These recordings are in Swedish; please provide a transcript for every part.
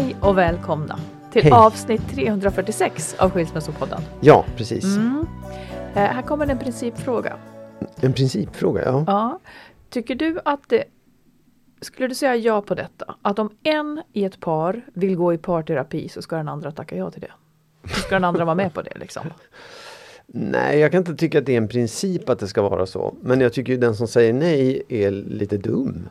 Hej och välkomna till Hej. avsnitt 346 av Skilsmässopodden. Ja, precis. Mm. Eh, här kommer en principfråga. En principfråga, ja. Ja. Tycker du att det skulle du säga ja på detta? Att om en i ett par vill gå i parterapi så ska den andra tacka ja till det? Så ska den andra vara med på det liksom? Nej, jag kan inte tycka att det är en princip att det ska vara så. Men jag tycker ju den som säger nej är lite dum.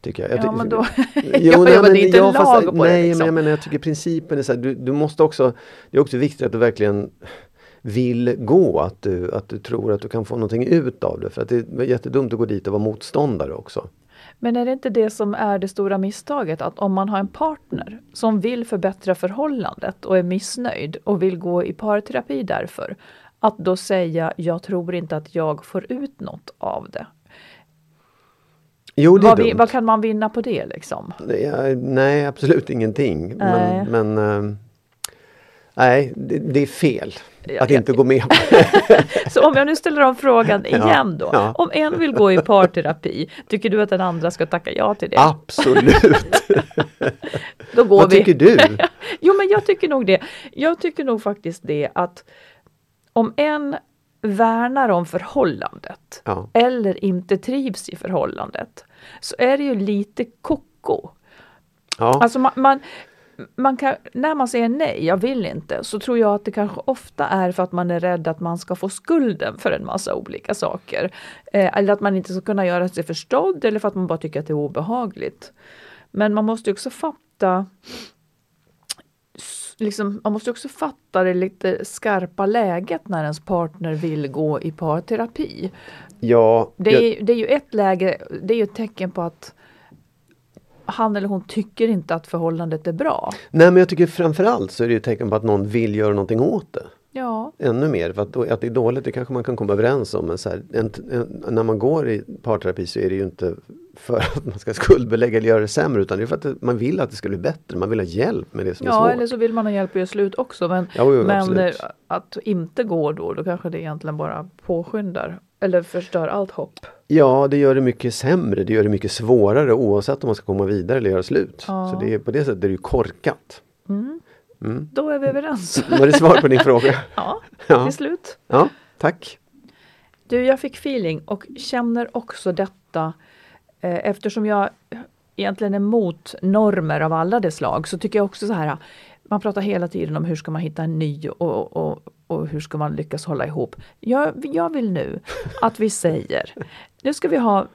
Tycker jag. jag Ja men då... Jo, ja, nej, men det är inte ja, fast- lag på Nej, det liksom. men jag menar jag tycker principen är så här, du, du måste också, det är också viktigt att du verkligen vill gå, att du, att du tror att du kan få någonting ut av det. För att det är jättedumt att gå dit och vara motståndare också. Men är det inte det som är det stora misstaget? Att om man har en partner som vill förbättra förhållandet och är missnöjd och vill gå i parterapi därför. Att då säga, jag tror inte att jag får ut något av det. Jo, det är Vad, vi, vad kan man vinna på det liksom? Nej, nej, absolut ingenting. Nej. Men, men eh, nej, det, det är fel Ja, att ja. inte gå med på Så om jag nu ställer om frågan igen då. ja. Om en vill gå i parterapi, tycker du att den andra ska tacka ja till det? Absolut! Då går Vad vi. tycker du? Jo men jag tycker nog det. Jag tycker nog faktiskt det att om en värnar om förhållandet Ja. eller inte trivs i förhållandet så är det ju lite koko. Ja, Alltså man, man, man kan, när man säger nej, jag vill inte, så tror jag att det kanske ofta är för att man är rädd att man ska få skulden för en massa olika saker. Eh, eller att man inte ska kunna göra sig förstådd eller för att man bara tycker att det är obehagligt. Men man måste också fatta Liksom, man måste också fatta det lite skarpa läget när ens partner vill gå i parterapi. ja, Det jag- är, det är ju ett läge, det är ju ett tecken på att han eller hon tycker inte att förhållandet är bra. nej men jag tycker framförallt så är det ju tecken på att någon vill göra någonting åt det. Ja, Ännu mer, för att, att det är dåligt det kanske man kan komma överens om. Men så här, en, en, när man går i parterapi så är det ju inte för att man ska skuldbelägga eller göra det sämre utan det är för att det, man vill att det ska bli bättre. Man vill ha hjälp med det som är ja svårt. eller så vill man ha hjälp att göra slut också. Men, Jo, jo, men eh, att inte gå då, då kanske det egentligen bara påskyndar eller förstör allt hopp. Ja, det gör det mycket sämre. Det gör det mycket svårare oavsett om man ska komma vidare eller göra slut. Ja. Så det är, på det sättet är det ju korkat. Då är vi överens. Var det svar på din fråga? ja, Ja. till slut. Ja, tack. Du, jag fick feeling och känner också detta eh, eftersom jag egentligen är emot normer av alla de slag så tycker jag också så här man pratar hela tiden om hur ska man hitta en ny och, och, och hur ska man lyckas hålla ihop. Jag, jag vill nu att vi säger, nu ska vi ha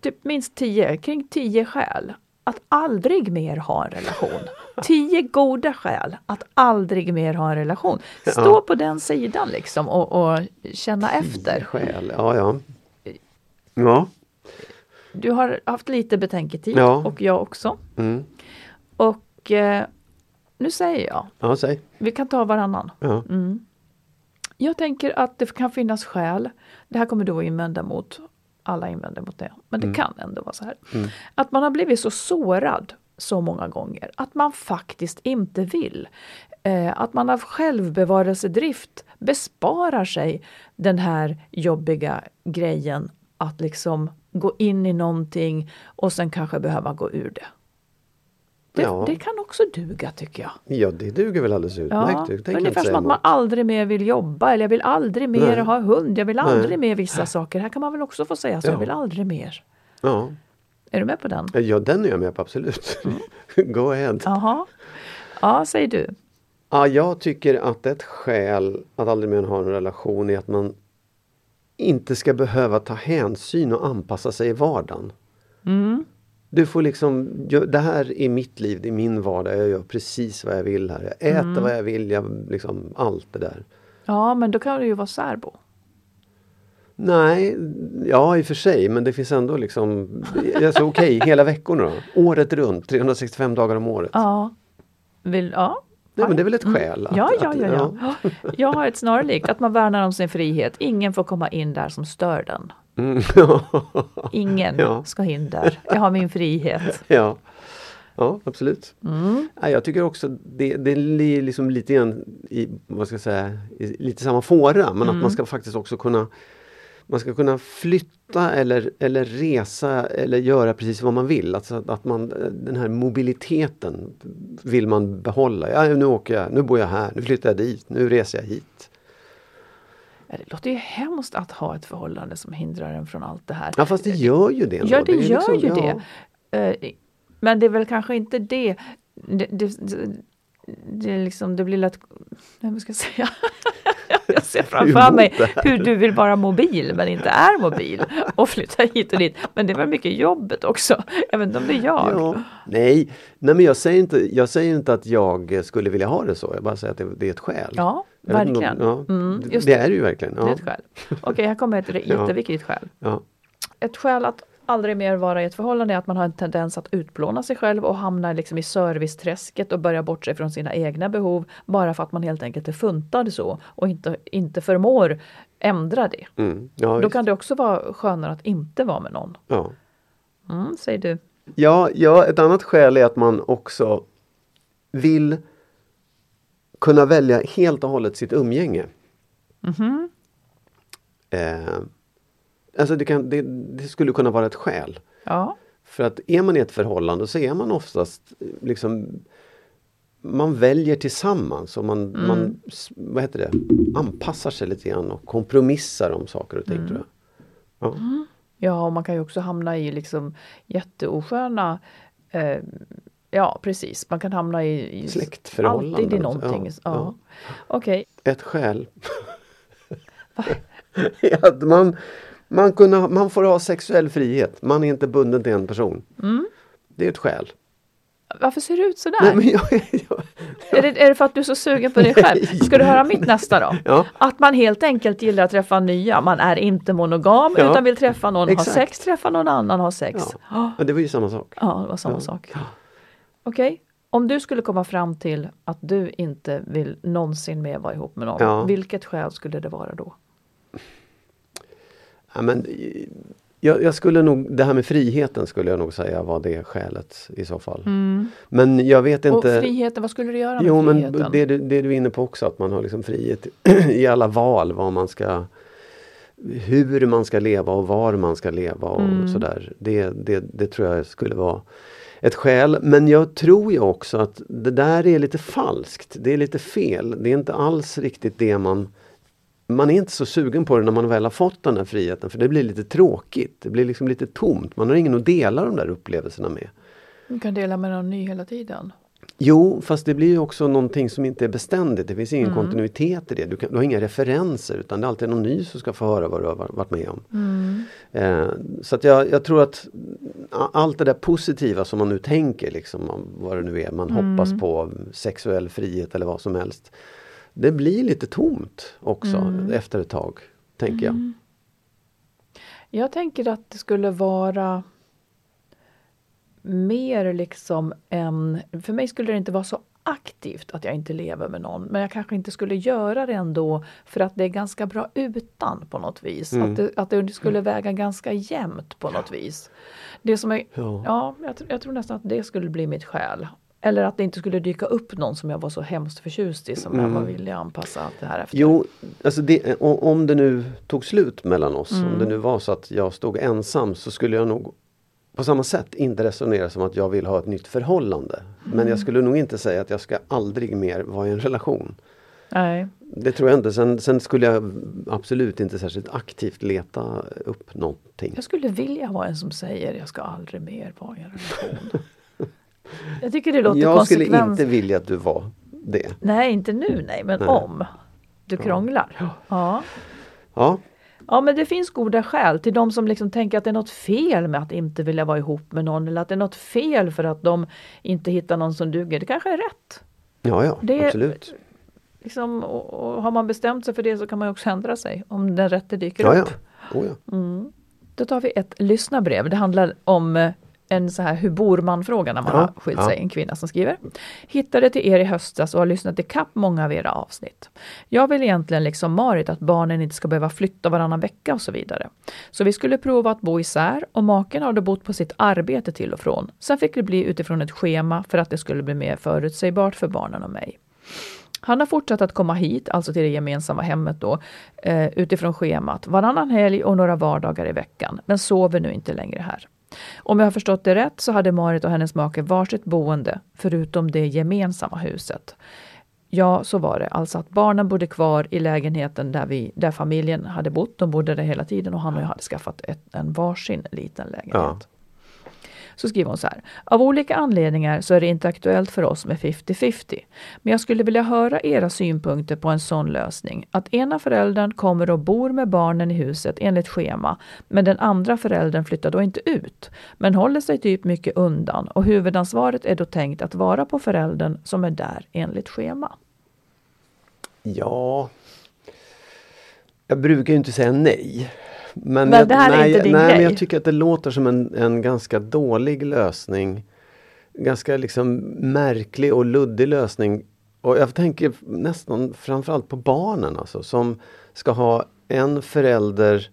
typ minst tio, kring tio skäl att aldrig mer ha en relation. Tio goda skäl att aldrig mer ha en relation. Stå Ja. på den sidan liksom och, och känna efter. Skäl, ja ja. Ja. Du har haft lite betänketid Ja. och jag också. Mm. Och eh, nu säger jag, Ja, säg. vi kan ta varannan. Ja. Jag tänker att det kan finnas skäl, det här kommer du att invända mot, alla invänder mot det, men det kan ändå vara så här. Att man har blivit så sårad så många gånger att man faktiskt inte vill. Eh, att man av självbevarelsedrift besparar sig den här jobbiga grejen att liksom gå in i någonting och sen kanske behöva gå ur det. Det, Ja. det kan också duga tycker jag. Ja, det duger väl alldeles utmärkt. Ja, det ungefär som att man aldrig mer vill jobba eller jag vill aldrig mer Nej. ha hund, jag vill aldrig Nej. mer vissa saker. Här kan man väl också få säga så, Ja. jag vill aldrig mer. Ja. Är du med på den? ja, den är jag med på absolut. Mm. Go ahead. Jaha. Ja, säg du. Ja, jag tycker att ett skäl att aldrig mer ha en relation är att man inte ska behöva ta hänsyn och anpassa sig i vardagen. Mm. Du får liksom, det här är mitt liv, det är min vardag, jag gör precis vad jag vill här. Jag äter Mm. vad jag vill, jag, liksom allt det där. Ja, men då kan du ju vara särbo. Nej, ja i och för sig, men det finns ändå liksom, alltså okej, hela veckorna då? Året runt, 365 dagar om året. Ja. Vill, ja. Nej, men det är väl ett skäl? att- Ja, ja, att- ja, ja. Jag har ett snarlikt, att man värnar om sin frihet. Ingen får komma in där som stör den. Mm, ja. Ingen Ja. ska in där. Jag har min frihet. Ja, ja absolut. Mm. Nej, jag tycker också det, det är liksom lite grann i, vad ska jag säga, lite samma fåra men Mm. att man ska faktiskt också kunna man ska kunna flytta eller, eller resa eller göra precis vad man vill. Alltså att, att man, den här mobiliteten vill man behålla. Ja, nu åker jag, nu bor jag här, nu flyttar jag dit, nu reser jag hit. Det låter ju hemskt att ha ett förhållande som hindrar en från allt det här. Ja fast det gör ju det. ändå. Ja, det, är gör liksom- ju ja. det. Eh, Men det är väl kanske inte det. Det, det, det, det, liksom, det blir lätt... Vad ska jag säga? Jag ser framför mig det hur du vill vara mobil men inte är mobil och flytta hit och dit. Men det var mycket jobbet också. Inte om det är jag. Ja. Nej, nej men jag säger, inte, jag säger inte att jag skulle vilja ha det så. Jag bara säger att det, det är ett skäl. Ja, Jag verkligen. om- ja, Mm, det, det är det ju verkligen. Ja. Det är ett skäl. Okej, här kommer ett jätteviktigt skäl. Ja. Ett skäl att aldrig mer vara i ett förhållande är att man har en tendens att utplåna sig själv och hamna liksom i serviceträsket och börja bort sig från sina egna behov bara för att man helt enkelt är funtad så och inte, inte förmår ändra det. Mm. Ja, Då visst. kan det också vara skönare att inte vara med någon. ja. Mm, säger du. Ja, ja, ett annat skäl är att man också vill kunna välja helt och hållet sitt umgänge. Mhm. Eh, alltså det, kan, det, det skulle kunna vara ett skäl. Ja. För att är man i ett förhållande så är man oftast liksom man väljer tillsammans och man, Mm. man vad heter det, anpassar sig lite grann och kompromissar om saker och ting Mm. tror jag. Ja. ja, och man kan ju också hamna i liksom jätteosköna eh, Ja precis, man kan hamna i, i Släktförhållanden Alltid i någonting. Ja, Ja, ja. Okej, Ett skäl att man, man, kunna, man får ha sexuell frihet. Man är inte bunden till en person. Mm. Det är ett skäl. varför ser det ut sådär? Nej, men jag, jag, Är det, är det för att du är så sugen på dig själv? Ska du höra mitt nästa då? Ja. Att man helt enkelt gillar att träffa nya. Man är inte monogam Ja. utan vill träffa någon, Exakt. ha sex, träffa någon annan, ha sex. Ja. Ja, det var ju samma sak. ja det var samma sak. Okej, om du skulle komma fram till att du inte vill någonsin mer vara ihop med någon. Ja. Vilket skäl skulle det vara då? Ja, men, jag, jag skulle nog, det här med friheten skulle jag nog säga var det skälet i så fall. Men jag vet inte. Mm. Och friheten, vad skulle du göra med Jo men friheten? det, du- det du är inne på också att man har liksom frihet i alla val vad man ska hur man ska leva och var man ska leva och Mm. sådär. Det, det, det tror jag skulle vara ett skäl. Men jag tror ju också att det där är lite falskt. Det är lite fel. Det är inte alls riktigt det man man är inte så sugen på det när man väl har fått den här friheten för det blir lite tråkigt. Det blir liksom lite tomt. Man har ingen att dela de där upplevelserna med. Du kan dela med någon ny hela tiden. Jo, fast det blir ju också någonting som inte är beständigt. Det finns ingen kontinuitet i det. Du, kan, du har inga referenser utan det är alltid någon ny som ska få höra vad du har varit med om. Eh, så att jag, jag tror att allt det där positiva som man nu tänker, liksom, om vad det nu är, man hoppas på, sexuell frihet eller vad som helst. Det blir lite tomt också efter ett tag, tänker jag. Jag tänker att det skulle vara mer liksom en... För mig skulle det inte vara så aktivt att jag inte lever med någon men jag kanske inte skulle göra det ändå för att det är ganska bra utan på något vis. Mm. Att, det, att det skulle väga ganska jämnt på något vis. Det som är, Ja. ja, jag, jag tror nästan att det skulle bli mitt skäl. Eller att det inte skulle dyka upp någon som jag var så hemskt förtjust i som jag var villig att anpassa allt det här efter. Mm. Jo, alltså det, om det nu tog slut mellan oss, Mm. om det nu var så att jag stod ensam så skulle jag nog på samma sätt inte resonera som att jag vill ha ett nytt förhållande. Men Mm. jag skulle nog inte säga att jag ska aldrig mer vara i en relation. Nej. Det tror jag inte. Sen, sen skulle jag absolut inte särskilt aktivt leta upp någonting. Jag skulle vilja vara en som säger jag ska aldrig mer vara i en relation. jag tycker det låter Jag skulle konsekvens. inte vilja att du var det. Nej, inte nu nej, men Nej. om du krånglar. Ja. Ja, ja, men det finns goda skäl till de som liksom tänker att det är något fel med att inte vilja vara ihop med någon eller att det är något fel för att de inte hittar någon som duger. Det kanske är rätt. ja, ja Det- absolut. Liksom, och, och har man bestämt sig för det så kan man också ändra sig om den rätte dyker Ja, ja. upp. Oh, ja. Då tar vi ett lyssnarbrev. Det handlar om eh, en så här hur bor man-fråga när man Ja, har skilt ja. sig. En kvinna som skriver. Hittade till er i höstas och har lyssnat ikapp många av era avsnitt. Jag vill egentligen liksom Marit att barnen inte ska behöva flytta varannan vecka och så vidare. Så vi skulle prova att bo isär och maken har då bott på sitt arbete till och från. Sen fick det bli utifrån ett schema för att det skulle bli mer förutsägbart för barnen och mig. Han har fortsatt att komma hit, alltså till det gemensamma hemmet då, eh, utifrån schemat varannan helg och några vardagar i veckan, men sover nu inte längre här. Om jag har förstått det rätt så hade Marit och hennes make varsitt boende, förutom det gemensamma huset. Ja, så var det. Alltså att barnen bodde kvar i lägenheten där, vi, där familjen hade bott. De bodde där hela tiden och han och jag hade skaffat ett, en varsin liten lägenhet. Ja. Så skriver hon så här. Av olika anledningar så är det inte aktuellt för oss med 50-50. Men jag skulle vilja höra era synpunkter på en sån lösning. Att ena föräldern kommer och bor med barnen i huset enligt schema, men den andra föräldern flyttar då inte ut, men håller sig typ mycket undan och huvudansvaret är då tänkt att vara på föräldern som är där enligt schema. Ja, jag brukar ju inte säga nej. Men, Men jag, nej, nej, men jag tycker att det låter som en, en ganska dålig lösning. Ganska liksom märklig och luddig lösning. Och jag tänker nästan framförallt på barnen alltså, som ska ha en förälder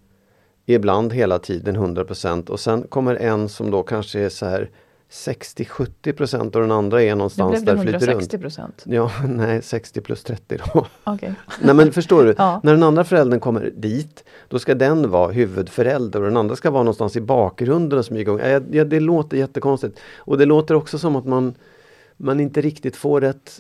ibland hela tiden 100% och sen kommer en som då kanske är så här 60-70% och den andra är någonstans blev det där flyter 160 runt. procent. Ja, nej 60 plus 30 då. Okej. Nej men förstår du? Ja. När den andra föräldern kommer dit, då ska den vara huvudförälder och den andra ska vara någonstans i bakgrunden och smyga igång. Ja, det låter jättekonstigt. Och det låter också som att man, man inte riktigt får ett,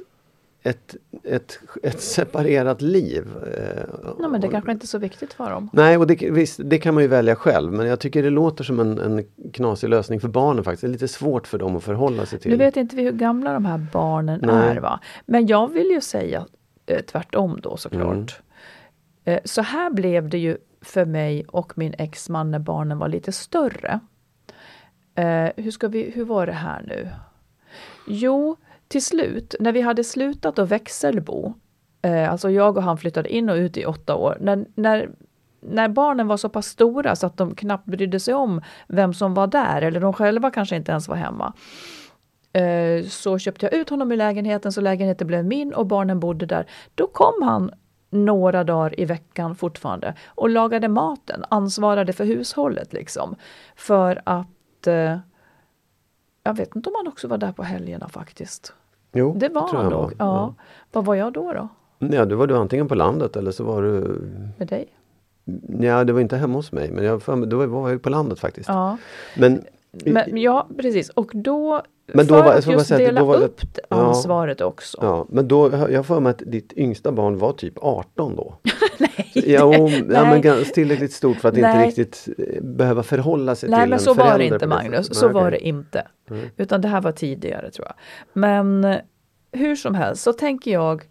ett, ett, ett separerat liv. Eh, Nej, men det kanske inte är så viktigt för dem. Nej, och det, visst, det kan man ju välja själv men jag tycker det låter som en, en knasig lösning för barnen faktiskt. Det är lite svårt för dem att förhålla sig till. Nu vet inte vi hur gamla de här barnen Nej. är. va. Men jag vill ju säga eh, tvärtom då såklart. Mm. Eh, så här blev det ju för mig och min exman när barnen var lite större. Eh, hur, ska vi, hur var det här nu? Jo, till slut, när vi hade slutat att växelbo, eh, alltså jag och han flyttade in och ut i åtta år, när, när, när barnen var så pass stora så att de knappt brydde sig om vem som var där, eller de själva kanske inte ens var hemma, eh, så köpte jag ut honom i lägenheten så lägenheten blev min och barnen bodde där. Då kom han några dagar i veckan fortfarande och lagade maten, ansvarade för hushållet liksom. För att eh, jag vet inte om han också var där på helgerna faktiskt. Jo, Det var tror han jag nog. Ja. Vad var jag då då? Ja, då var du antingen på landet eller så var du Med dig? Ja, det var inte hemma hos mig men jag, då var jag på landet faktiskt. Ja, Men, men, ja precis. Och då, Men då för var- att just säga dela var upp ja. ansvaret också. ja, men då, jag för mig att ditt yngsta barn var typ 18 då. Nej, Ja, och, ja men nej. gans- tillräckligt stort för att inte Nej. riktigt eh, behöva förhålla sig Nej till men en så var det inte Magnus, sättet. så Nej, var det inte. Mm. Utan det här var tidigare tror jag. Men eh, hur som helst så tänker jag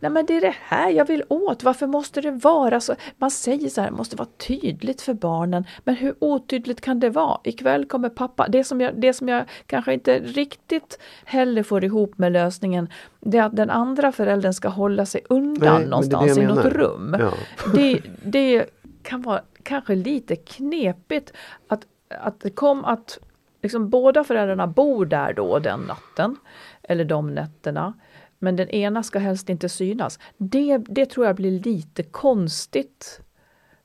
Nej men det är det här jag vill åt. Varför måste det vara så? Man säger så här, det måste vara tydligt för barnen. Men hur otydligt kan det vara? Ikväll kommer pappa. Det som jag, det som jag kanske inte riktigt heller får ihop med lösningen. Det är att den andra föräldern ska hålla sig undan Nej, men det det någonstans i något rum. Ja. Det, det kan vara kanske lite knepigt att, att det kom att liksom båda föräldrarna bor där då den natten, eller de nätterna, men den ena ska helst inte synas. Det, det tror jag blir lite konstigt.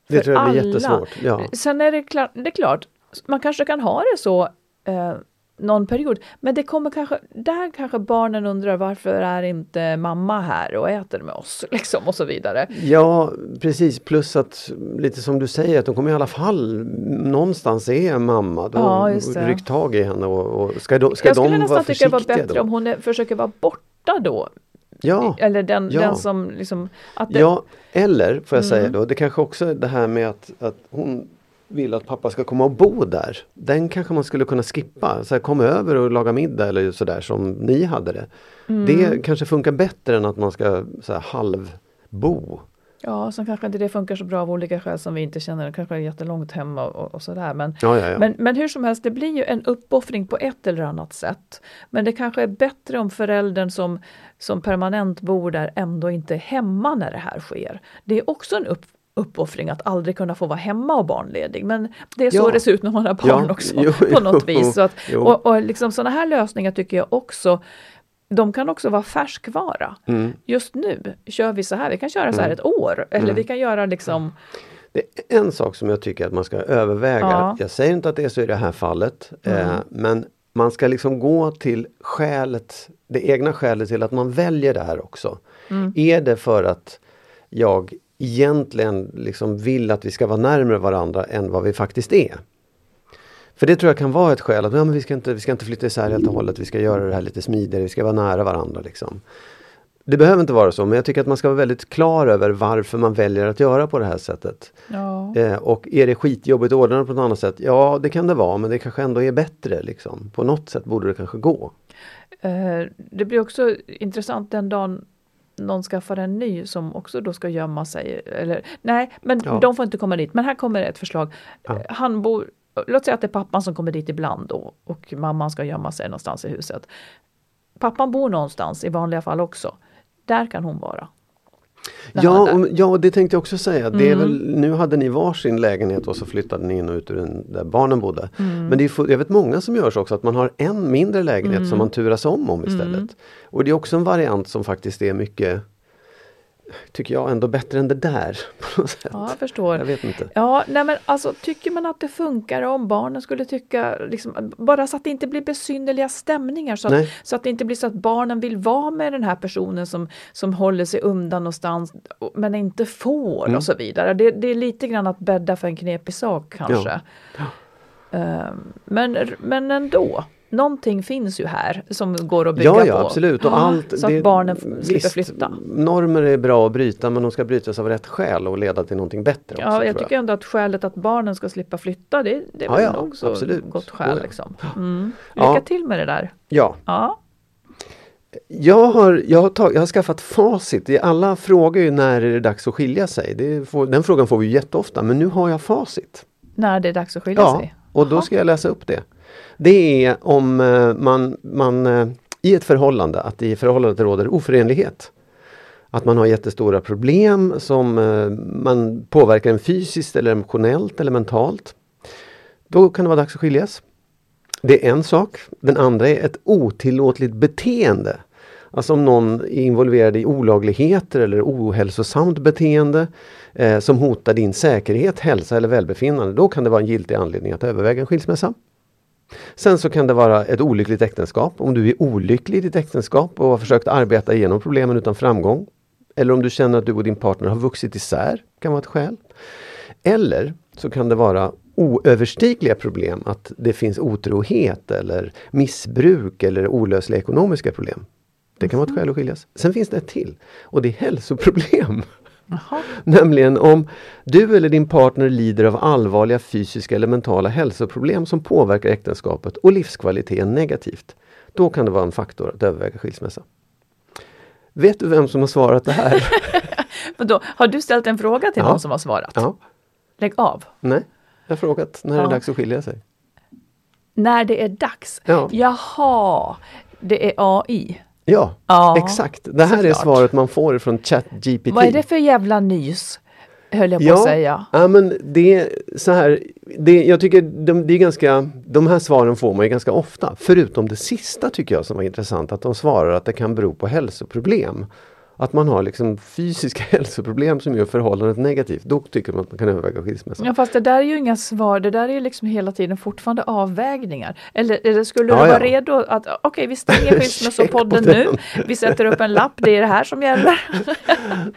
Det tror jag blir alla. jättesvårt. Ja. Sen är det, klart, det är klart, man kanske kan ha det så eh, någon period. Men det kommer kanske, där kanske barnen undrar varför är inte mamma här och äter med oss? Liksom, och så vidare. Ja precis, plus att lite som du säger att de kommer i alla fall någonstans är mamma. Då Ja, ryck tag i henne och, och ska, de, ska jag skulle de vara nästan tycka det var bättre då? om hon är, försöker vara borta då. Ja, Eller den, Ja. den som liksom... Att det, ja, eller får jag Mm. säga då, det kanske också är det här med att, att hon vill att pappa ska komma och bo där. Den kanske man skulle kunna skippa. Så här, kom över och laga middag eller sådär som ni hade det. Mm. Det kanske funkar bättre än att man ska så här, halvbo. Ja, sen kanske inte det funkar så bra av olika skäl som vi inte känner. Det kanske är jättelångt hemma och, och sådär. Men, Ja, ja, ja. men, men hur som helst, det blir ju en uppoffring på ett eller annat sätt. Men det kanske är bättre om föräldern som, som permanent bor där ändå inte är hemma när det här sker. Det är också en upp, uppoffring att aldrig kunna få vara hemma och barnledig. Men det är så det ser ut när man har barn också jo, på något jo, vis. Så att, och och liksom sådana här lösningar tycker jag också de kan också vara färskvara. Mm. Just nu kör vi så här, vi kan köra så här ett år. Eller Mm. vi kan göra liksom Det är en sak som jag tycker att man ska överväga. Ja. Mm. Jag säger inte att det är så i det här fallet. Eh, men man ska liksom gå till skälet, det egna skälet till att man väljer det här också. Mm. Är det för att jag egentligen liksom vill att vi ska vara närmare varandra än vad vi faktiskt är? För det tror jag kan vara ett skäl att ja, men vi, ska inte, vi ska inte flytta isär helt och hållet, vi ska göra det här lite smidigare, vi ska vara nära varandra. Liksom. Det behöver inte vara så men jag tycker att man ska vara väldigt klar över varför man väljer att göra på det här sättet. Ja. Eh, och är det skitjobbigt att ordna det på ett annat sätt? Ja det kan det vara men det kanske ändå är bättre. Liksom. På något sätt borde det kanske gå. Eh, det blir också intressant den dagen någon skaffar en ny som också då ska gömma sig. Eller, nej, men Ja. de får inte komma dit. Men här kommer ett förslag. Ja. Han bor, låt säga att det är pappan som kommer dit ibland då, och mamman ska gömma sig någonstans i huset. Pappan bor någonstans i vanliga fall också. Där kan hon vara. Ja, om, ja, det tänkte jag också säga. Det är Mm. väl, nu hade ni varsin lägenhet och så flyttade ni in och ut ur den där barnen bodde. Mm. Men det är, jag vet många som gör så också att man har en mindre lägenhet Mm. som man turas om om istället. Och det är också en variant som faktiskt är mycket tycker jag ändå bättre än det där. På något sätt. Ja, jag förstår. Jag vet inte. Ja, nej men alltså tycker man att det funkar om barnen skulle tycka, liksom, bara så att det inte blir besynnerliga stämningar så att, så att det inte blir så att barnen vill vara med den här personen som, som håller sig undan någonstans men inte får Mm. och så vidare. Det, det är lite grann att bädda för en knepig sak kanske. Ehm, men, men ändå, någonting finns ju här som går att bygga Ja, på. ja absolut. Och Ja, allt, så att det- barnen slipper visst, flytta. Normer är bra att bryta men de ska brytas av rätt skäl och leda till någonting bättre. också, Ja, jag tror tycker ändå att skälet att barnen ska slippa flytta, det, det är Ja, väl ja, nog så absolut. gott skäl. ja. Liksom. Mm. Lycka Ja. till med det där. Ja, Ja. Jag har, jag, har tag, jag har skaffat facit. Alla frågar ju när är det dags att skilja sig. Får, den frågan får vi jätteofta men nu har jag facit. När det är dags att skilja Ja, sig. och då ska jag läsa upp det. Det är om eh, man, man eh, i ett förhållande, att i förhållandet råder oförenlighet. Att man har jättestora problem som eh, man påverkar en fysiskt eller emotionellt eller mentalt. Då kan det vara dags att skiljas. Det är en sak. Den andra är ett otillåtligt beteende. Alltså om någon är involverad i olagligheter eller ohälsosamt beteende eh, som hotar din säkerhet, hälsa eller välbefinnande. Då kan det vara en giltig anledning att överväga en skilsmässa. Sen så kan det vara ett olyckligt äktenskap. Om du är olycklig i ditt äktenskap och har försökt arbeta igenom problemen utan framgång. Eller om du känner att du och din partner har vuxit isär, kan vara ett skäl. Eller så kan det vara oöverstigliga problem, att det finns otrohet eller missbruk eller olösliga ekonomiska problem. Det kan vara ett skäl att skiljas. Sen finns det ett till och det är hälsoproblem. Jaha. Nämligen om du eller din partner lider av allvarliga fysiska eller mentala hälsoproblem som påverkar äktenskapet och livskvaliteten negativt. Då kan det vara en faktor att överväga skilsmässa. Vet du vem som har svarat det här? Då, har du ställt en fråga till Ja. någon som har svarat? ja, Lägg av. nej. Jag har frågat när det Ja. är dags att skilja sig. När det är dags. Ja. Jaha, det är AI. Ja, Ja, exakt. Det här är såklart. svaret man får från ChatGPT. Vad är det för jävla nys? höll jag på att säga. Ja, men det är så här, det, jag tycker de, det är ganska, de här svaren får man ju ganska ofta. Förutom det sista tycker jag som var intressant, att de svarar att det kan bero på hälsoproblem. Att man har liksom fysiska hälsoproblem som gör förhållandet negativt. Då tycker man att man kan överväga skilsmässa. Ja fast det där är ju inga svar, det där är ju liksom hela tiden fortfarande avvägningar. Eller, eller skulle Ja, du vara ja. redo att okej vi stänger skilsmässopodden nu, vi sätter upp en lapp, det är det här som gäller.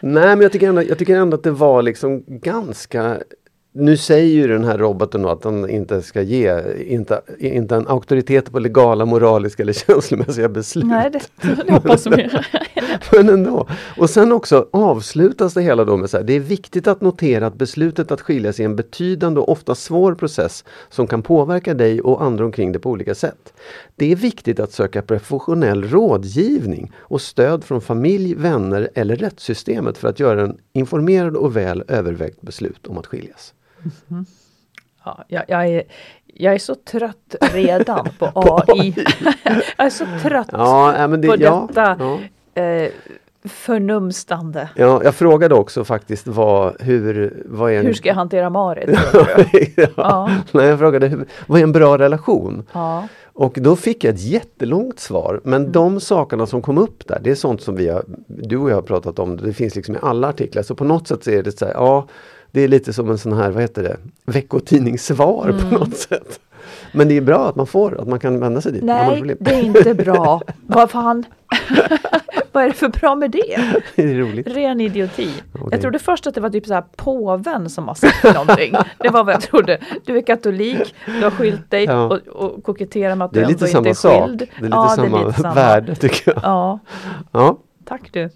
Nej men jag tycker, ändå, jag tycker ändå att det var liksom ganska nu säger ju den här roboten att den inte ska ge inte, inte en auktoritet på legala, moraliska eller känslomässiga beslut. Nej det, det hoppas vi. Men ändå. Och sen också avslutas det hela då med så här, det är viktigt att notera att beslutet att skiljas är en betydande och ofta svår process som kan påverka dig och andra omkring dig på olika sätt. Det är viktigt att söka professionell rådgivning och stöd från familj, vänner eller rättssystemet för att göra en informerad och väl övervägt beslut om att skiljas. Ja, jag, jag, är, jag är så trött redan på AI. jag är så trött Ja, det, på detta ja. eh, förnumstande. Ja, jag frågade också faktiskt vad, hur, vad är en... Hur ska jag hantera Marit? ja. Ja. Nej, jag frågade vad är en bra relation? Ja. Och då fick jag ett jättelångt svar. Men Mm. de sakerna som kom upp där, det är sånt som vi har, du och jag har pratat om. Det finns liksom i alla artiklar. Så på något sätt så är det så här, ja, det är lite som en sån här, vad heter det, veckotidningssvar Mm. på något sätt. Men det är bra att man får, att man kan vända sig dit. Nej, det är inte bra. Vad fan? Vad är det för bra med det? det är roligt. Ren idioti. det- Jag trodde först att det var typ så här påven som har sagt någonting. Det var vad jag trodde. Du är katolik, du har skilt dig Ja. och, och koketterar med att du ändå inte är sak. skild. Det är lite ja, samma det är lite samma. värde tycker jag. Ja, Ja. tack du.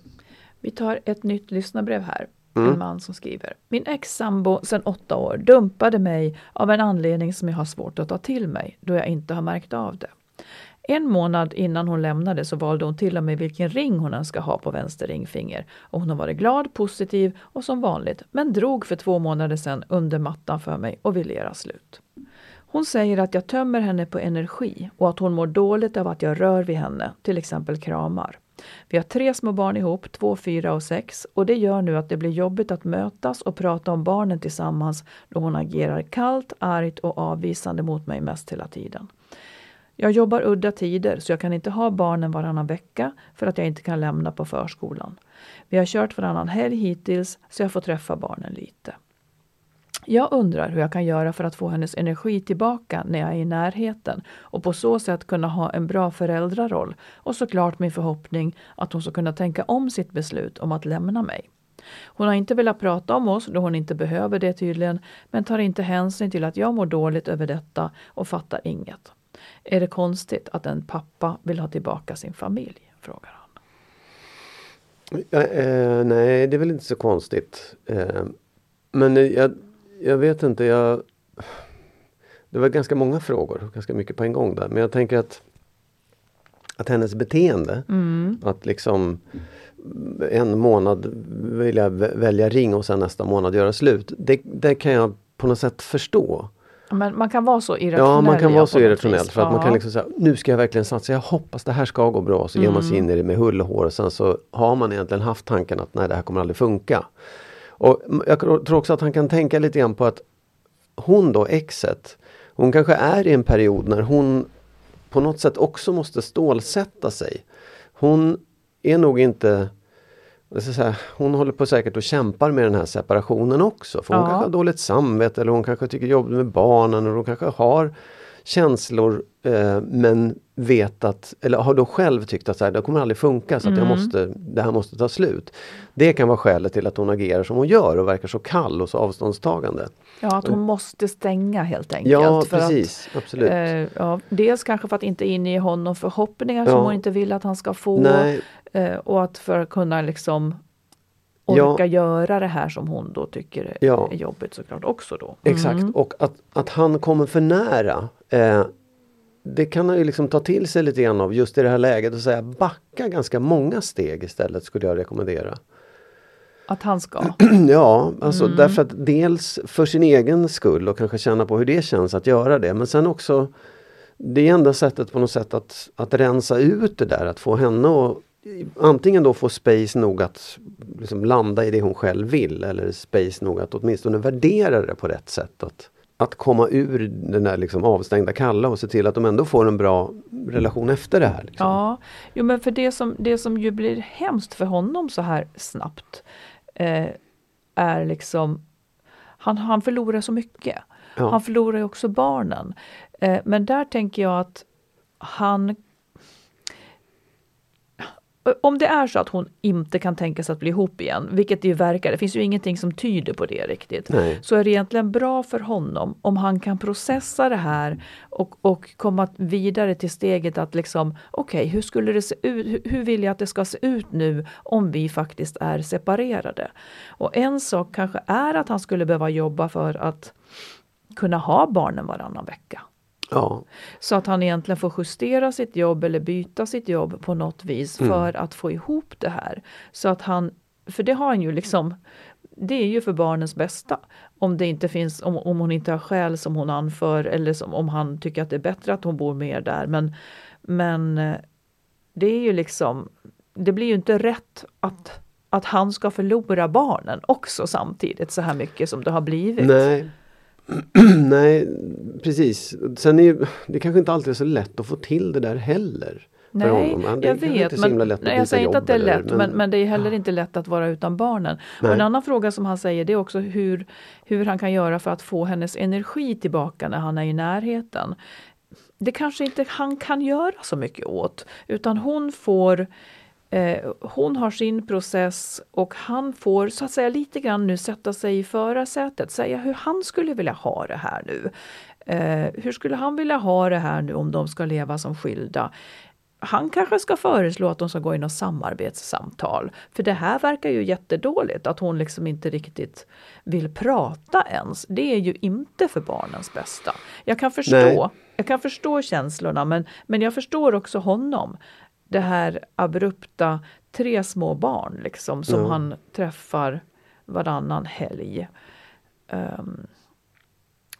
Vi tar ett nytt lyssnarbrev här. Mm. En man som skriver. Min ex-sambo sedan åtta år dumpade mig av en anledning som jag har svårt att ta till mig då jag inte har märkt av det. En månad innan hon lämnade så valde hon till och med vilken ring hon önskar ha på vänster ringfinger. Och hon har varit glad, positiv och som vanligt men drog för två månader sedan under mattan för mig och ville göra slut. Hon säger att jag tömmer henne på energi och att hon mår dåligt av att jag rör vid henne, till exempel kramar. Vi har tre små barn ihop, två, fyra och sex och det gör nu att det blir jobbigt att mötas och prata om barnen tillsammans då hon agerar kallt, argt och avvisande mot mig mest hela tiden. Jag jobbar udda tider så jag kan inte ha barnen varannan vecka för att jag inte kan lämna på förskolan. Vi har kört varannan helg hittills så jag får träffa barnen lite. Jag undrar hur jag kan göra för att få hennes energi tillbaka när jag är i närheten och på så sätt kunna ha en bra föräldraroll och såklart min förhoppning att hon ska kunna tänka om sitt beslut om att lämna mig. Hon har inte velat prata om oss då hon inte behöver det tydligen men tar inte hänsyn till att jag mår dåligt över detta och fattar inget. Är det konstigt att en pappa vill ha tillbaka sin familj? frågar han. Ja, eh, nej, det är väl inte så konstigt. Eh, men eh, jag, jag vet inte, jag... Det var ganska många frågor, ganska mycket på en gång där. Men jag tänker att, att hennes beteende, att liksom en månad vilja vä- välja ring och sen nästa månad göra slut. Det, det kan jag på något sätt förstå. Men man kan vara så irrationell. Ja, man kan vara så irrationell för att man Ja. kan liksom säga nu ska jag verkligen satsa, jag hoppas det här ska gå bra. Så ger man sig in i det med hull och hår och sen så har man egentligen haft tanken att nej det här kommer aldrig funka. Och jag tror också att han kan tänka lite grann på att hon då, exet, hon kanske är i en period när hon på något sätt också måste stålsätta sig. Hon är nog inte säga, hon håller på säkert och kämpar med den här separationen också. För hon Ja. kanske har dåligt samvete eller hon kanske tycker jobbigt med barnen och hon kanske har känslor eh, men vet att, eller har då själv tyckt att så här, det kommer aldrig funka så att Mm. jag måste, det här måste ta slut. Det kan vara skälet till att hon agerar som hon gör och verkar så kall och så avståndstagande. Ja, att hon måste stänga helt enkelt. Ja precis, Att, absolut. eh, ja, dels kanske för att inte inge honom förhoppningar Ja. som hon inte vill att han ska få. Eh, och att för att kunna liksom Ja. orka göra det här som hon då tycker är, Ja. är jobbigt såklart också då. Exakt Mm. och att, att han kommer för nära. Eh, det kan han ju liksom ta till sig lite grann av just i det här läget och säga backa ganska många steg istället skulle jag rekommendera. Att han ska. ja, alltså Mm. därför att dels för sin egen skull och kanske känna på hur det känns att göra det men sen också Det är enda sättet på något sätt att, att rensa ut det där, att få henne att antingen då få space nog att liksom landa i det hon själv vill eller space nog att åtminstone värdera det på rätt sätt. Att, att komma ur den där liksom avstängda kalla och se till att de ändå får en bra relation efter det här. Liksom. Ja, jo, men för det som, det som ju blir hemskt för honom så här snabbt eh, är liksom han, han förlorar så mycket. Ja. Han förlorar ju också barnen. Eh, men där tänker jag att han om det är så att hon inte kan tänka sig att bli ihop igen, vilket det verkar, det finns ju ingenting som tyder på det riktigt, Nej. så är det egentligen bra för honom om han kan processa det här och, och komma vidare till steget att liksom, okej, okay, hur skulle det se ut, hur vill jag att det ska se ut nu om vi faktiskt är separerade? Och en sak kanske är att han skulle behöva jobba för att kunna ha barnen varannan vecka. Ja. Så att han egentligen får justera sitt jobb eller byta sitt jobb på något vis mm. för att få ihop det här. Så att han, för det har han ju liksom, det är ju för barnens bästa. Om det inte finns, om, om hon inte har skäl som hon anför eller som, om han tycker att det är bättre att hon bor mer där. Men, men eh, det är ju liksom, det blir ju inte rätt att, att han ska förlora barnen också samtidigt så här mycket som det har blivit. Nej. Nej, precis. Sen är ju, det kanske inte alltid är så lätt att få till det där heller. Nej, jag vet. Men, nej, jag säger inte att det är lätt, eller, men, men, men, det är heller inte lätt att vara utan barnen. Och en annan fråga som han säger det är också hur, hur han kan göra för att få hennes energi tillbaka när han är i närheten. Det kanske inte han kan göra så mycket åt, utan hon får hon har sin process och han får så att säga lite grann nu sätta sig i förarsätet, säga hur han skulle vilja ha det här nu. Eh, hur skulle han vilja ha det här nu om de ska leva som skilda? Han kanske ska föreslå att de ska gå in och samarbetssamtal. För det här verkar ju jättedåligt, att hon liksom inte riktigt vill prata ens. Det är ju inte för barnens bästa. Jag kan förstå, jag kan förstå känslorna men, men jag förstår också honom det här abrupta, tre små barn liksom som mm. han träffar varannan helg. Um,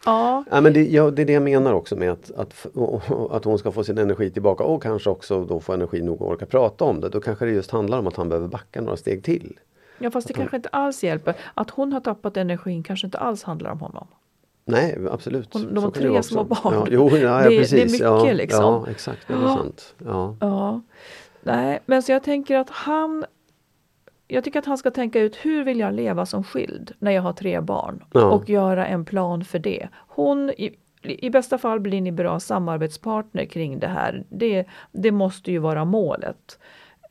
ja. ja men det, ja, det är det jag menar också med att, att, att hon ska få sin energi tillbaka och kanske också då få energi nog att orka prata om det. Då kanske det just handlar om att han behöver backa några steg till. Ja fast det kanske inte alls hjälper. Att hon har tappat energin kanske inte alls handlar om honom. Nej absolut. Hon, de har tre små barn. Ja, jo, ja, det, precis. det är mycket ja, liksom. Ja exakt, det är sant. Ja. ja. Nej, men så jag tänker att han jag tycker att han ska tänka ut hur vill jag leva som skild när jag har tre barn ja. och göra en plan för det. Hon, i, i bästa fall blir ni bra samarbetspartner kring det här. Det, det måste ju vara målet.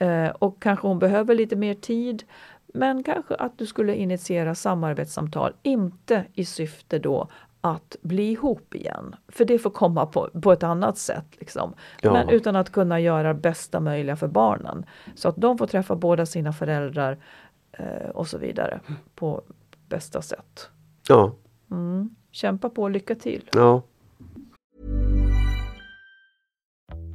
Eh, och kanske hon behöver lite mer tid. Men kanske att du skulle initiera samarbetssamtal, inte i syfte då att bli ihop igen. För det får komma på, på ett annat sätt. Liksom. Ja. Men utan att kunna göra bästa möjliga för barnen. Så att de får träffa båda sina föräldrar eh, och så vidare på bästa sätt. Ja. Mm. Kämpa på, lycka till. Ja.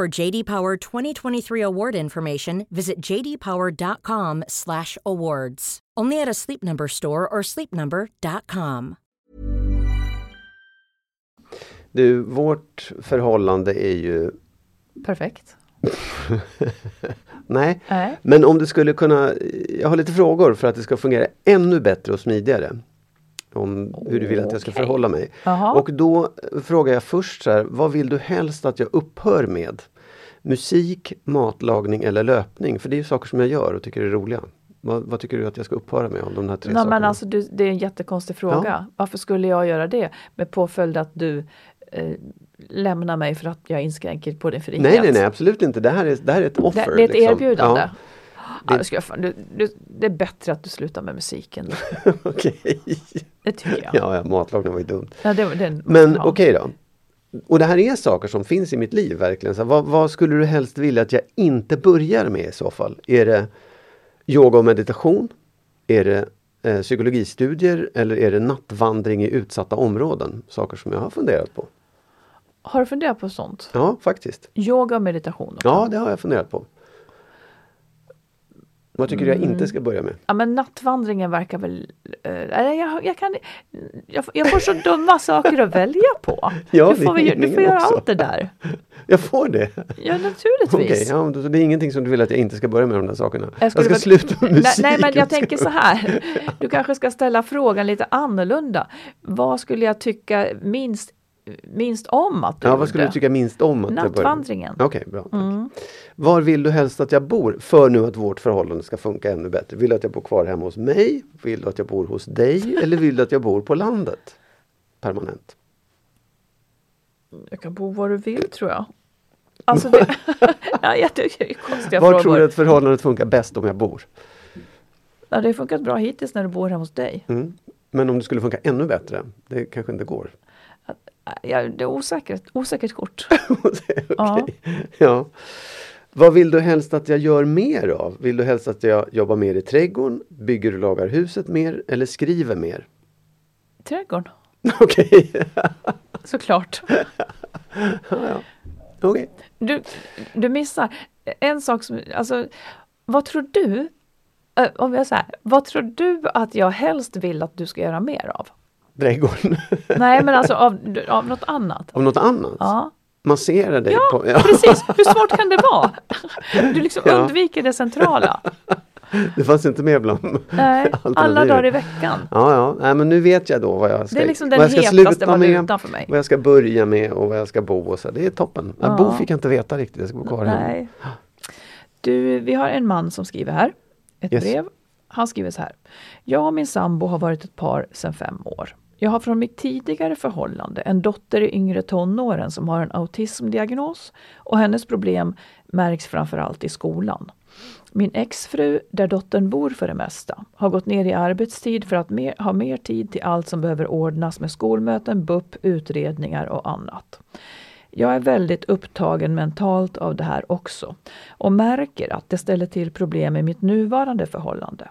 For JD Power 2023 award information, visit jdpower.com/awards. Only at a Sleep Number store or sleepnumber.com. Du, vårt förhållande är ju Perfekt. Nej. Nej. Men om det skulle kunna, jag har lite frågor för att det ska fungera ännu bättre och smidigare. Om hur du vill att jag ska Okej. förhålla mig. Jaha. Och då frågar jag först så här, vad vill du helst att jag upphör med? Musik, matlagning eller löpning? För det är ju saker som jag gör och tycker är roliga. Vad, vad tycker du att jag ska upphöra med av de här tre Nej, sakerna? men alltså, du, det är en jättekonstig fråga. Ja. Varför skulle jag göra det? Med påföljd att du eh, lämnar mig för att jag inskränker på din frihet. nej, nej, nej, absolut inte. Det här är, det här är ett offer. Det, det är ett liksom. erbjudande. Ja, Ja, det, ska du, du, det är bättre att du slutar med musiken. Okej. Det tycker jag. Ja, ja, matlagning var ju dumt. Ja, det, det, Men ja. okej då. Och det här är saker som finns i mitt liv verkligen. Så vad, vad skulle du helst vilja att jag inte börjar med i så fall? Är det yoga och meditation? Är det eh, psykologistudier eller är det nattvandring i utsatta områden? Saker som jag har funderat på. Har du funderat på sånt? Ja, faktiskt. Yoga och meditation? också? Ja, det har jag funderat på. Vad tycker du jag Mm. inte ska börja med? Ja men nattvandringen verkar väl... eh, jag, jag, kan, jag, får- jag får så dumma saker att välja på. Ja, du får, du får göra också. allt det där. Jag får det? Ja naturligtvis. Okej, ja, det är ingenting som du vill att jag inte ska börja med de där sakerna? Jag, skulle ska väl- sluta med musik. nej men jag tänker så här. Du kanske ska ställa frågan lite annorlunda. Vad skulle jag tycka minst, minst om att du Ja, vad skulle du tycka minst om? Att Nattvandringen. Okej, bra. Tack. Mm. Var vill du helst att jag bor? För nu att vårt förhållande ska funka ännu bättre. Vill du att jag bor kvar hemma hos mig? Vill du att jag bor hos dig? Eller vill du att jag bor på landet? Permanent. Jag kan bo var du vill tror jag. Alltså det, ja, jag tycker det är konstiga Var frågor. tror du att förhållandet funkar bäst om jag bor? Ja, det har funkat bra hittills när du bor hemma hos dig. Mm. Men om det skulle funka ännu bättre? Det kanske inte går. Ja, det är osäkert, osäkert kort. Okej. Ja. Ja. Vad vill du helst att jag gör mer av? Vill du helst att jag jobbar mer i trädgården? Bygger och lagar huset mer? Eller skriver mer? Trädgården, Okej. såklart. Okej. Du, du missar en sak som, alltså vad tror du, eh, om jag säger, vad tror du att jag helst vill att du ska göra mer av? Trädgården. Nej men alltså av, av något annat. Av något annat? Ja, Massera dig ja på... precis. Hur svårt kan det vara? Du liksom Ja. undviker det centrala. Det fanns inte med bland Nej, alla dagar i veckan. Ja, ja. Nej, men nu vet jag då vad jag ska, Det är liksom vad jag ska sluta med, för mig. vad jag ska börja med och vad jag ska bo och så. Det är toppen. Ja. Bo fick jag inte veta riktigt. Jag ska bo kvar hemma. Nej. Du, vi har en man som skriver här. Ett Yes. brev. Han skriver så här. Jag och min sambo har varit ett par sedan fem år. Jag har från mitt tidigare förhållande en dotter i yngre tonåren som har en autismdiagnos och hennes problem märks framförallt i skolan. Min exfru, där dottern bor för det mesta, har gått ner i arbetstid för att mer, ha mer tid till allt som behöver ordnas med skolmöten, BUP, utredningar och annat. Jag är väldigt upptagen mentalt av det här också och märker att det ställer till problem i mitt nuvarande förhållande.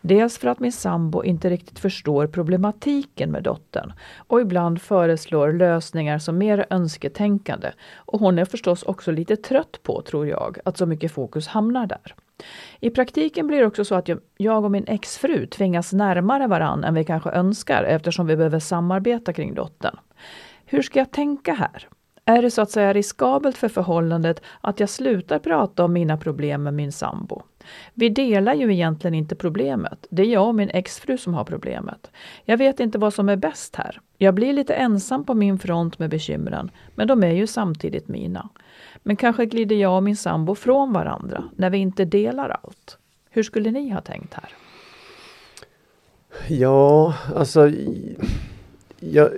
Dels för att min sambo inte riktigt förstår problematiken med dottern och ibland föreslår lösningar som mer önsketänkande. Och hon är förstås också lite trött på, tror jag, att så mycket fokus hamnar där. I praktiken blir det också så att jag- jag och min exfru tvingas närmare varann än vi kanske önskar eftersom vi behöver samarbeta kring dottern. Hur ska jag tänka här? Är det så att säga riskabelt för förhållandet att jag slutar prata om mina problem med min sambo? Vi delar ju egentligen inte problemet. Det är jag och min exfru som har problemet. Jag vet inte vad som är bäst här. Jag blir lite ensam på min front med bekymren, men de är ju samtidigt mina. Men kanske glider jag och min sambo från varandra när vi inte delar allt. Hur skulle ni ha tänkt här? Ja, alltså... Jag,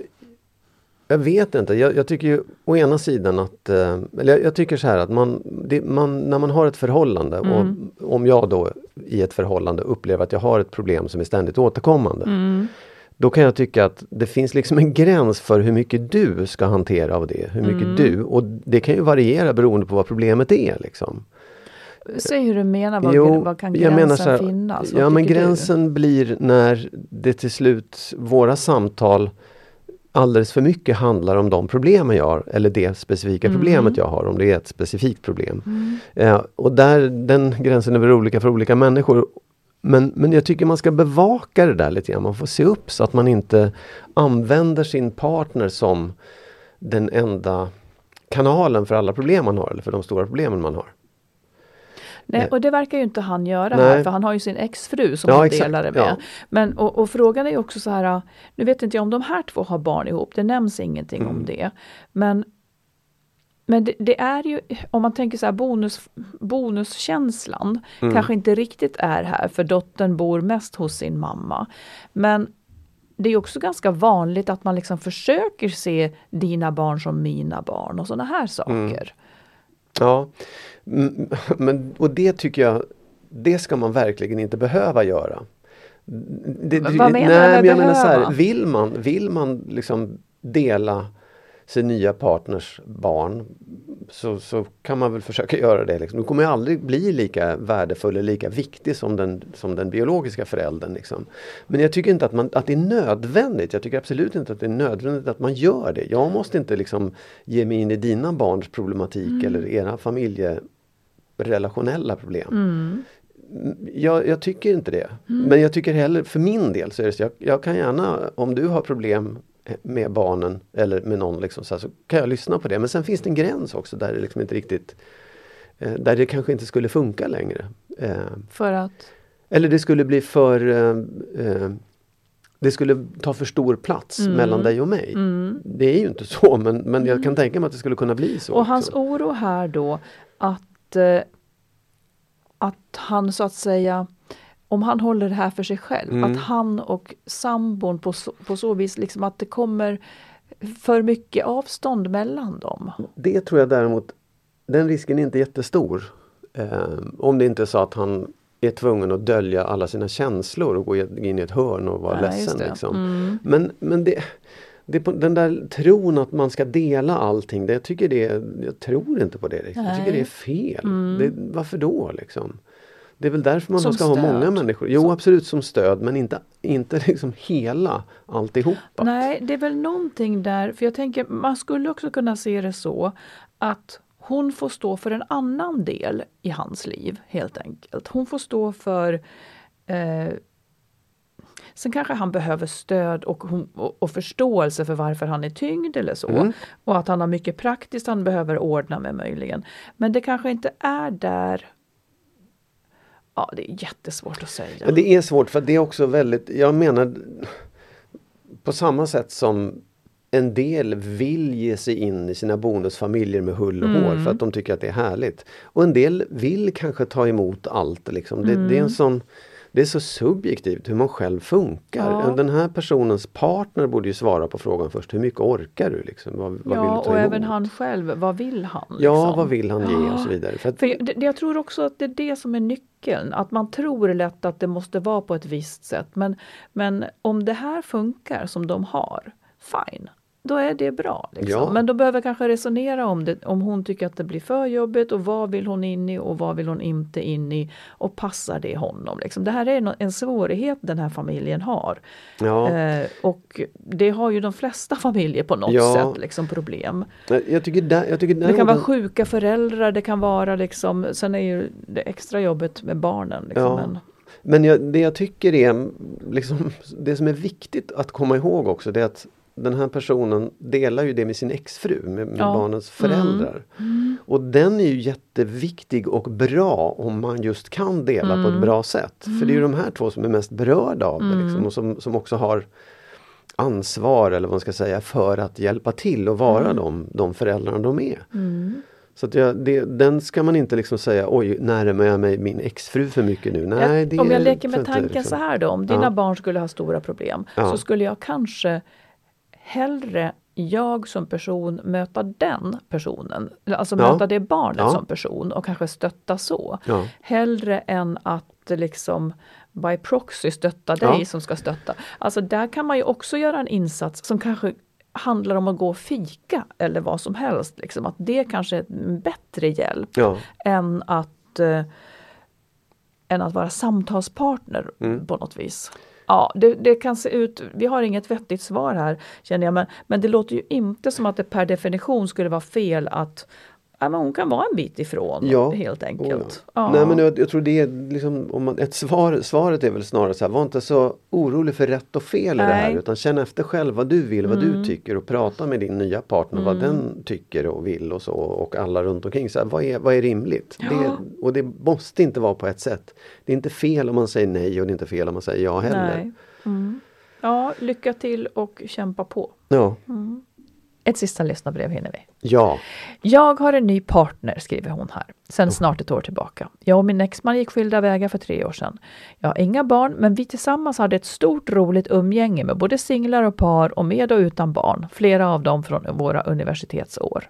jag vet inte. Jag, jag tycker ju å ena sidan att... eh, Eller jag, jag tycker så här att man, det, man, när man har ett förhållande Mm. och om jag då i ett förhållande upplever att jag har ett problem som är ständigt återkommande. Mm. Då kan jag tycka att det finns liksom en gräns för hur mycket du ska hantera av det. Hur mycket Mm. du. Och det kan ju variera beroende på vad problemet är. Liksom. Säg hur du menar, vad, Jo, vad kan jag gränsen menar så här, finnas? Vad Ja men tycker du? gränsen blir när det till slut, våra samtal alldeles för mycket handlar om de problemen jag har eller det specifika Mm. problemet jag har, om det är ett specifikt problem. Eh, och där, den gränsen är väl olika för olika människor. Men, men jag tycker man ska bevaka det där lite grann, man får se upp så att man inte använder sin partner som den enda kanalen för alla problem man har eller för de stora problemen man har. Nej, och det verkar ju inte han göra Nej. här för han har ju sin exfru som Ja, han delar det med. ja. Men, och, och frågan är ju också så här, nu vet inte jag om de här två har barn ihop, det nämns ingenting Mm. om det. Men, men det, det är ju, om man tänker så här bonus, bonuskänslan Mm. kanske inte riktigt är här för dottern bor mest hos sin mamma. Men det är också ganska vanligt att man liksom försöker se dina barn som mina barn och sådana här saker. Mm. Ja, Mm, men, och det tycker jag, det ska man verkligen inte behöva göra. Det, vad menar du nej, med men jag menar så behöva? här, vill man, vill man liksom dela sin nya partners barn så, så kan man väl försöka göra det. Liksom. Du kommer aldrig bli lika värdefull eller lika viktig som den, som den biologiska föräldern. Liksom. Men jag tycker inte att, man, att det är nödvändigt. Jag tycker absolut inte att det är nödvändigt att man gör det. Jag måste inte liksom ge mig in i dina barns problematik eller era familjerelationella problem. Mm. Jag, jag tycker inte det. Men jag tycker heller, för min del, så är det så jag, jag kan gärna, om du har problem med barnen eller med någon liksom så, här, så kan jag lyssna på det. Men sen finns det en gräns också där det liksom inte riktigt eh, där det kanske inte skulle funka längre. Eh, För att eller det skulle bli för eh, det skulle ta för stor plats Mm. mellan dig och mig. Det är ju inte så men, men jag kan tänka mig att det skulle kunna bli så. Och hans också. oro här då att, att han så att säga om han håller det här för sig själv, Mm. att han och sambon på så, på så vis liksom att det kommer för mycket avstånd mellan dem. Det tror jag däremot, den risken är inte jättestor. Eh, om det inte är så att han är tvungen att dölja alla sina känslor och gå in i ett hörn och vara just ledsen. Liksom. Mm. Men, men det, det den där tron att man ska dela allting, det, jag, tycker det, jag tror inte på det. Liksom. Jag tycker det är fel. Mm. Det, varför då? Liksom? Det är väl därför man Som ska ha stöd. många människor. Jo Som- absolut som stöd men inte, inte liksom hela alltihopa. Nej, det är väl någonting där, för jag tänker man skulle också kunna se det så att hon får stå för en annan del i hans liv helt enkelt. Hon får stå för eh, Sen kanske han behöver stöd och, och, och förståelse för varför han är tyngd eller så. Mm. Och att han har mycket praktiskt han behöver ordna med möjligen. Men det kanske inte är där Ja, det är jättesvårt att säga. Ja, det är svårt för det är också väldigt, jag menar på samma sätt som en del vill ge sig in i sina bonusfamiljer med hull och hår för att de tycker att det är härligt. Och en del vill kanske ta emot allt. Liksom. Det, det är en sån det är så subjektivt hur man själv funkar. Ja. Den här personens partner borde ju svara på frågan först. Hur mycket orkar du? Liksom? Vad, vad vill ja, du ta och emot? även han själv, vad vill han? Ja, liksom? vad vill han ge och så vidare. För att, För jag, jag tror också att det är det som är nyckeln, att man tror lätt att det måste vara på ett visst sätt. Men, men om det här funkar som de har, fine. Då är det bra. Liksom. Ja. Men då behöver kanske resonera om det, om hon tycker att det blir för jobbigt och vad vill hon in i och vad vill hon inte in i och passar det honom. Liksom. Det här är en svårighet den här familjen har. ja. Eh, och det har ju de flesta familjer på något Ja. sätt, liksom problem. jag tycker, där, jag tycker Det kan vara sjuka föräldrar, det kan vara liksom, sen är ju det extra jobbet med barnen. Liksom, men, Men jag, det jag tycker är, liksom, det som är viktigt att komma ihåg också det är att den här personen delar ju det med sin exfru, med, med Ja. barnens föräldrar. Och den är ju jätteviktig och bra om man just kan dela på ett bra sätt. För det är ju de här två som är mest berörda av det liksom, och som, som också har ansvar eller vad man ska säga för att hjälpa till och vara de, de föräldrarna de är. Så att jag, det, den ska man inte liksom säga oj närmar jag mig min exfru för mycket nu. Nej, jag, om jag leker med tanken liksom. så här då, om dina Ja. barn skulle ha stora problem Ja. så skulle jag kanske hellre jag som person möta den personen, alltså Ja. möta det barnet Ja. som person och kanske stötta så. Ja. Hellre än att liksom by proxy stötta dig Ja. som ska stötta. Alltså där kan man ju också göra en insats som kanske handlar om att gå och fika eller vad som helst. Liksom. Att det kanske är en bättre hjälp än att att, eh, än att vara samtalspartner Mm. på något vis. Ja, det, det kan se ut, vi har inget vettigt svar här känner jag, men, men det låter ju inte som att det per definition skulle vara fel att ja, men hon kan vara en bit ifrån Ja. helt enkelt. ja. Ja. Nej men jag, jag tror det är liksom, om man, ett svar, svaret är väl snarare så här, var inte så orolig för rätt och fel i det här Nej. utan känn efter själv vad du vill, vad du tycker och prata med din nya partner vad den tycker och vill och så och alla runt omkring. Så här, vad, är, vad är rimligt? Det, och det måste inte vara på ett sätt. Det är inte fel om man säger nej och det är inte fel om man säger ja heller. Nej. Mm. Ja, lycka till och kämpa på. Ja. Ett sista lyssnarbrev hinner vi. ja. Jag har en ny partner, skriver hon här, sen snart ett år tillbaka. Jag och min exman gick skilda vägar för tre år sedan. Jag har inga barn, men vi tillsammans hade ett stort roligt umgänge med både singlar och par och med och utan barn, flera av dem från våra universitetsår.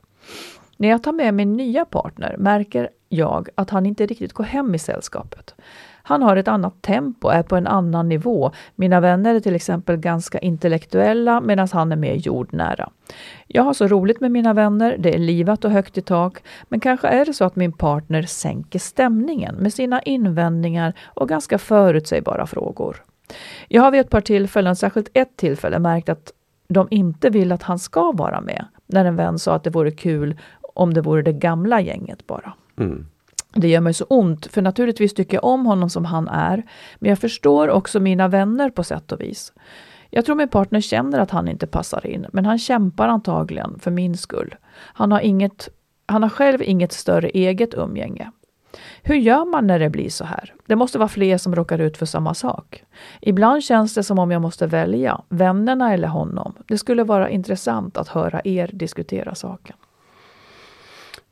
När jag tar med min nya partner märker jag att han inte riktigt går hem i sällskapet. Han har ett annat tempo, är på en annan nivå. Mina vänner är till exempel ganska intellektuella medan han är mer jordnära. Jag har så roligt med mina vänner, det är livat och högt i tak, men kanske är det så att min partner sänker stämningen med sina invändningar och ganska förutsägbara frågor. Jag har vid ett par tillfällen, särskilt ett tillfälle, märkt att de inte vill att han ska vara med, när en vän sa att det vore kul om det vore det gamla gänget bara. Mm. Det gör mig så ont, för naturligtvis tycker jag om honom som han är, men jag förstår också mina vänner på sätt och vis. Jag tror min partner känner att han inte passar in, men han kämpar antagligen för min skull. Han har, inget, han har själv inget större eget umgänge. Hur gör man när det blir så här? Det måste vara fler som råkar ut för samma sak. Ibland känns det som om jag måste välja, vännerna eller honom. Det skulle vara intressant att höra er diskutera saken.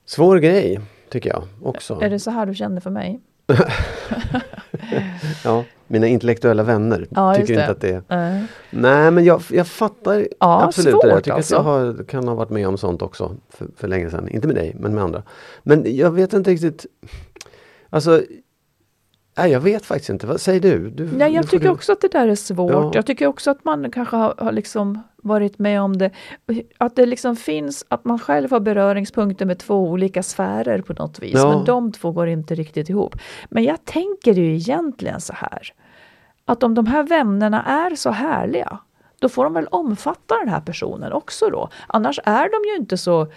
Svår grej tycker jag också. Är det så här du känner för mig? Ja, mina intellektuella vänner Ja, tycker inte att det är Nej. Nej men jag, jag fattar Ja, absolut det. där. Jag tycker alltså. att jag har, kan ha varit med om sånt också för, för länge sedan. Inte med dig men med andra. Men jag vet inte riktigt Alltså Nej jag vet faktiskt inte. Vad säger du? du Nej, jag tycker du... också att det där är svårt. Ja. Jag tycker också att man kanske har, har liksom varit med om det. Att det liksom finns, att man själv har beröringspunkter med två olika sfärer på något vis. Ja. Men de två går inte riktigt ihop. Men jag tänker ju egentligen så här. Att om de här vännerna är så härliga, då får de väl omfatta den här personen också då. Annars är de ju inte så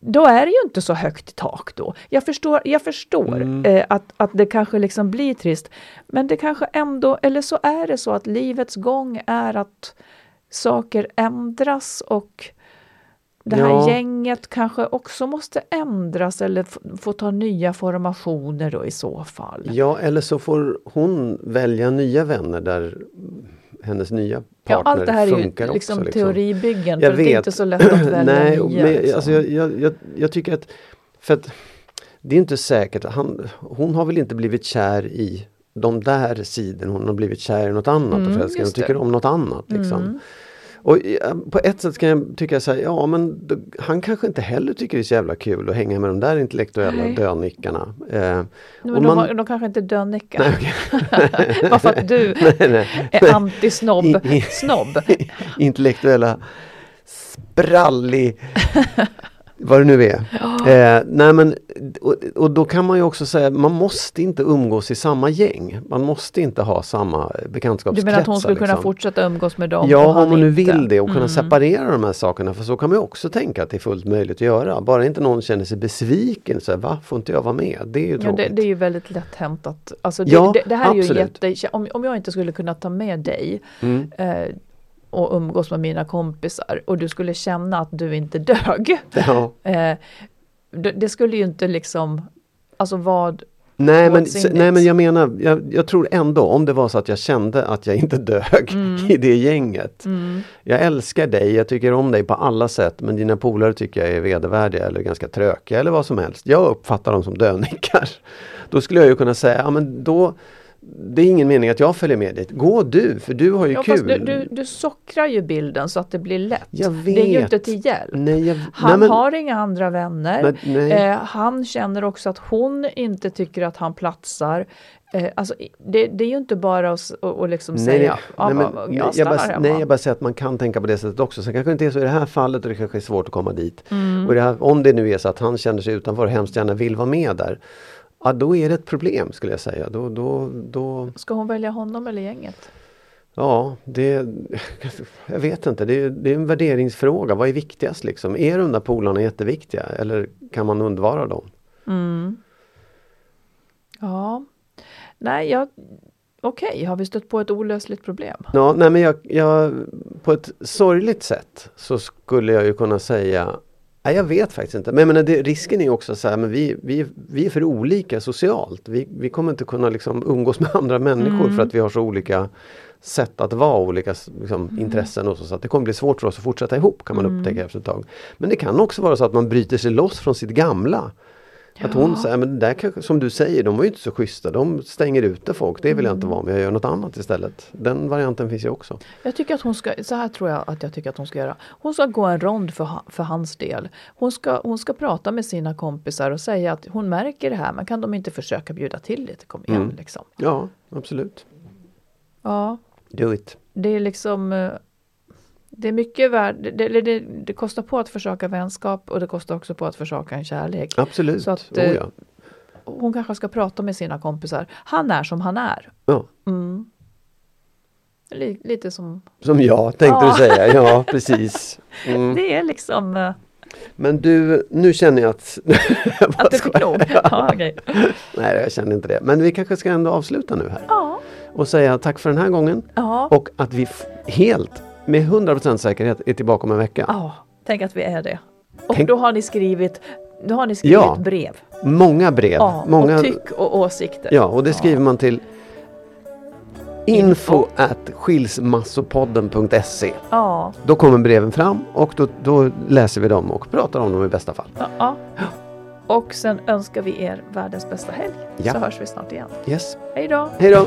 då är det ju inte så högt i tak då. Jag förstår, jag förstår eh, att, att det kanske liksom blir trist. Men det kanske ändå, eller så är det så att livets gång är att saker ändras och det här Ja. gänget kanske också måste ändras eller få ta nya formationer då i så fall. Ja eller så får hon välja nya vänner där hennes nya Ja, partner allt det här är ju funkar liksom, också. Liksom. teoribyggen, Jag för det är inte så lätt att välja Nej, nya. men, liksom. alltså, jag, jag, jag, tycker att, för att det är inte säkert, han, hon har väl inte blivit kär i de där sidorna, hon har blivit kär i något annat och Mm, förälskad och just tycker om något annat. Liksom. Mm. Och ja, på ett sätt kan jag tycka så här, ja men då, han kanske inte heller tycker det är så jävla kul att hänga med de där intellektuella Nej. dönickarna. Eh, Men och de, man- har, de kanske inte dönickar. Nej, okej. Bara för att du nej, är antisnobb. Snobb. intellektuella sprallig vad det nu är. Eh, nej men, och, och då kan man ju också säga man måste inte umgås i samma gäng. Man måste inte ha samma Du bekantskapskretsar. menar att hon skulle kunna liksom. fortsätta umgås med dem? Ja, om hon nu vill det och kunna Mm. separera de här sakerna. För så kan man också tänka att det är fullt möjligt att göra. Bara inte någon känner sig besviken. Så här, Va, får inte jag vara med? Det är ju Ja, det, det är ju väldigt lätt hämtat. Alltså det, Ja, det, det här är ju absolut. jätte... Om, om jag inte skulle kunna ta med dig Mm. eh, och umgås med mina kompisar och du skulle känna att du inte dög. Ja. Eh, det, det skulle ju inte liksom... Alltså vad... Nej men, nej men jag menar, jag, jag tror ändå om det var så att jag kände att jag inte dög Mm. i det gänget. Jag älskar dig, jag tycker om dig på alla sätt men dina polare tycker jag är vedervärdiga eller ganska trökiga eller vad som helst. Jag uppfattar dem som dönickar. Då skulle jag ju kunna säga, ja men då det är ingen mening att jag följer med dit. Gå du, för du har ju Ja, kul. du, du, du sockrar ju bilden så att det blir lätt. Jag Det är ju vet. inte till hjälp. Nej, jag, Han nej, men, har inga andra vänner. Nej. Eh, han känner också att hon inte tycker att han platsar. Eh, alltså, det, det är ju inte bara att, att, att liksom Nej, säga nej, men, jag, jag bara, hemma. nej, jag bara säger att man kan tänka på det sättet också. Sen kanske inte är så i det här fallet och det kanske är svårt att komma dit. Mm. Och det här, om det nu är så att han känner sig utanför och hemskt gärna vill vara med där. Ja då är det ett problem skulle jag säga. Då, då, då... Ska hon välja honom eller gänget? Ja, det, jag vet inte. Det är, det är en värderingsfråga. Vad är viktigast liksom? Är de där polarna jätteviktiga eller kan man undvara dem? Mm. Ja, nej, jag, okej, okay. har vi stött på ett olösligt problem? Ja, nej men jag, jag, på ett sorgligt sätt så skulle jag ju kunna säga Nej, jag vet faktiskt inte. Men, men det, risken är också så här, men vi, vi, vi är för olika socialt. Vi, vi kommer inte kunna liksom umgås med andra människor mm. för att vi har så olika sätt att vara, olika liksom, mm. intressen och så. Så att det kommer bli svårt för oss att fortsätta ihop kan man mm. upptäcka efter ett tag. Men det kan också vara så att man bryter sig loss från sitt gamla. Ja. Att hon säger, men där kanske, som du säger, de var ju inte så schyssta. De stänger ute folk. Det vill jag inte vara med. Jag gör något annat istället. Den varianten finns ju också. Jag tycker att hon ska, så här tror jag att jag tycker att hon ska göra. Hon ska gå en rond för, för hans del. Hon ska, hon ska prata med sina kompisar och säga att hon märker det här. Men kan de inte försöka bjuda till lite? Kom igen mm. liksom. Ja, absolut. Ja. Do it. Det är liksom eh, det är mycket värd, det, det, det, kostar på att försöka vänskap och det kostar också på att försöka en kärlek. Absolut, så att, oh, ja. Hon kanske ska prata med sina kompisar. Han är som han är. Ja. Mm. Lite som... Som jag tänkte ja. du säga, ja precis. Mm. Det är liksom... Eh, Men du, nu känner jag att... att du fick nog? Ja, okay. Nej, jag känner inte det. Men vi kanske ska ändå avsluta nu här. Ja. Och säga tack för den här gången. Ja. Och att vi helt med 100% säkerhet är tillbaka om en vecka. Ja, tänk att vi är det. Och tänk... då har ni skrivit då har ni skrivit ja, brev. Många brev. Ja, många... och tyck och åsikter. Ja, och det skriver ja. man till info at skilsmassopodden.se Ja. Då kommer breven fram och då, då, läser vi dem och pratar om dem i bästa fall. Ja, ja. Och sen önskar vi er världens bästa helg. Så hörs vi snart igen. Yes. Hej då. Hej då.